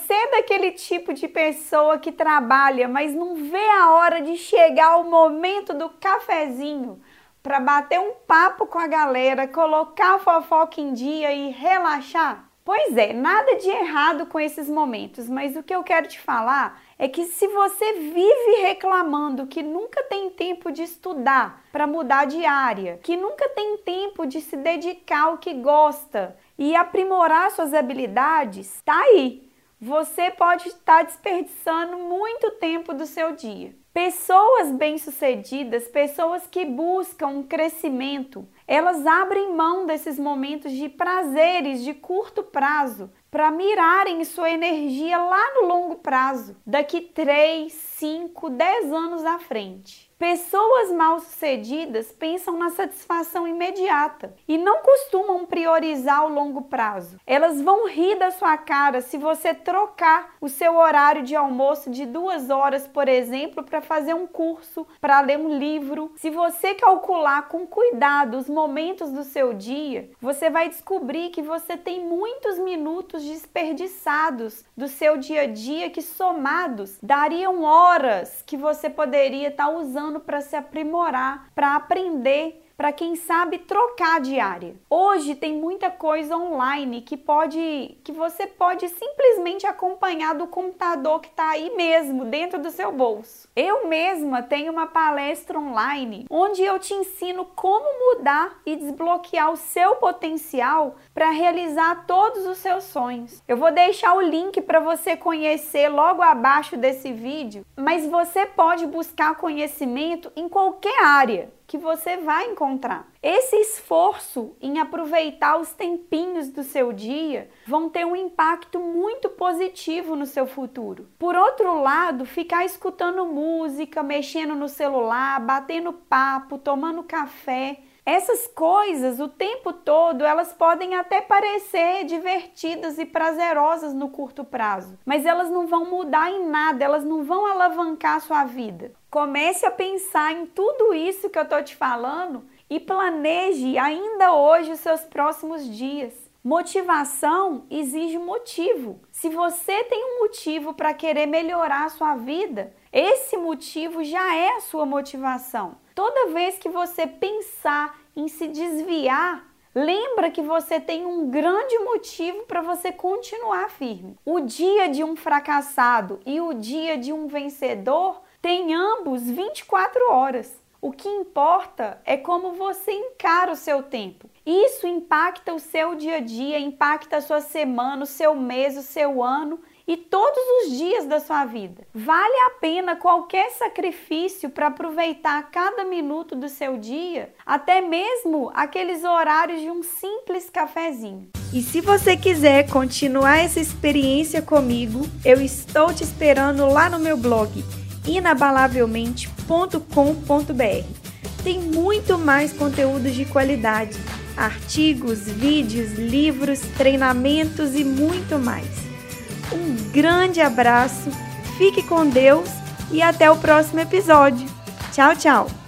Você é daquele tipo de pessoa que trabalha, mas não vê a hora de chegar o momento do cafezinho para bater um papo com a galera, colocar a fofoca em dia e relaxar? Pois é, nada de errado com esses momentos, mas o que eu quero te falar é que se você vive reclamando que nunca tem tempo de estudar para mudar de área, que nunca tem tempo de se dedicar ao que gosta e aprimorar suas habilidades, tá aí você pode estar desperdiçando muito tempo do seu dia. Pessoas bem-sucedidas, pessoas que buscam crescimento, elas abrem mão desses momentos de prazeres de curto prazo para mirarem sua energia lá no longo prazo, daqui 3, 5, 10 anos à frente. Pessoas mal-sucedidas pensam na satisfação imediata e não costumam priorizar o longo prazo. Elas vão rir da sua cara se você trocar o seu horário de almoço de duas horas, por exemplo, para fazer um curso, para ler um livro. Se você calcular com cuidado os momentos do seu dia, você vai descobrir que você tem muitos minutos desperdiçados do seu dia a dia que somados dariam horas que você poderia estar tá usando para se aprimorar, para aprender para quem sabe trocar de área. Hoje tem muita coisa online que pode que você pode simplesmente acompanhar do computador que está aí mesmo dentro do seu bolso. Eu mesma tenho uma palestra online onde eu te ensino como mudar e desbloquear o seu potencial para realizar todos os seus sonhos. Eu vou deixar o link para você conhecer logo abaixo desse vídeo, mas você pode buscar conhecimento em qualquer área que você vai encontrar. Esse esforço em aproveitar os tempinhos do seu dia vão ter um impacto muito positivo no seu futuro. Por outro lado, ficar escutando música, mexendo no celular, batendo papo, tomando café, essas coisas, o tempo todo, elas podem até parecer divertidas e prazerosas no curto prazo, mas elas não vão mudar em nada, elas não vão alavancar a sua vida. Comece a pensar em tudo isso que eu estou te falando e planeje ainda hoje os seus próximos dias. Motivação exige motivo. Se você tem um motivo para querer melhorar a sua vida, esse motivo já é a sua motivação. Toda vez que você pensar em se desviar, lembra que você tem um grande motivo para você continuar firme. O dia de um fracassado e o dia de um vencedor tem ambos 24 horas. O que importa é como você encara o seu tempo. Isso impacta o seu dia a dia, impacta a sua semana, o seu mês, o seu ano e todos os dias da sua vida. Vale a pena qualquer sacrifício para aproveitar cada minuto do seu dia, até mesmo aqueles horários de um simples cafezinho. E se você quiser continuar essa experiência comigo, eu estou te esperando lá no meu blog inabalavelmente.com.br. Tem muito mais conteúdos de qualidade, artigos, vídeos, livros, treinamentos e muito mais. Um grande abraço, fique com Deus e até o próximo episódio. Tchau, tchau!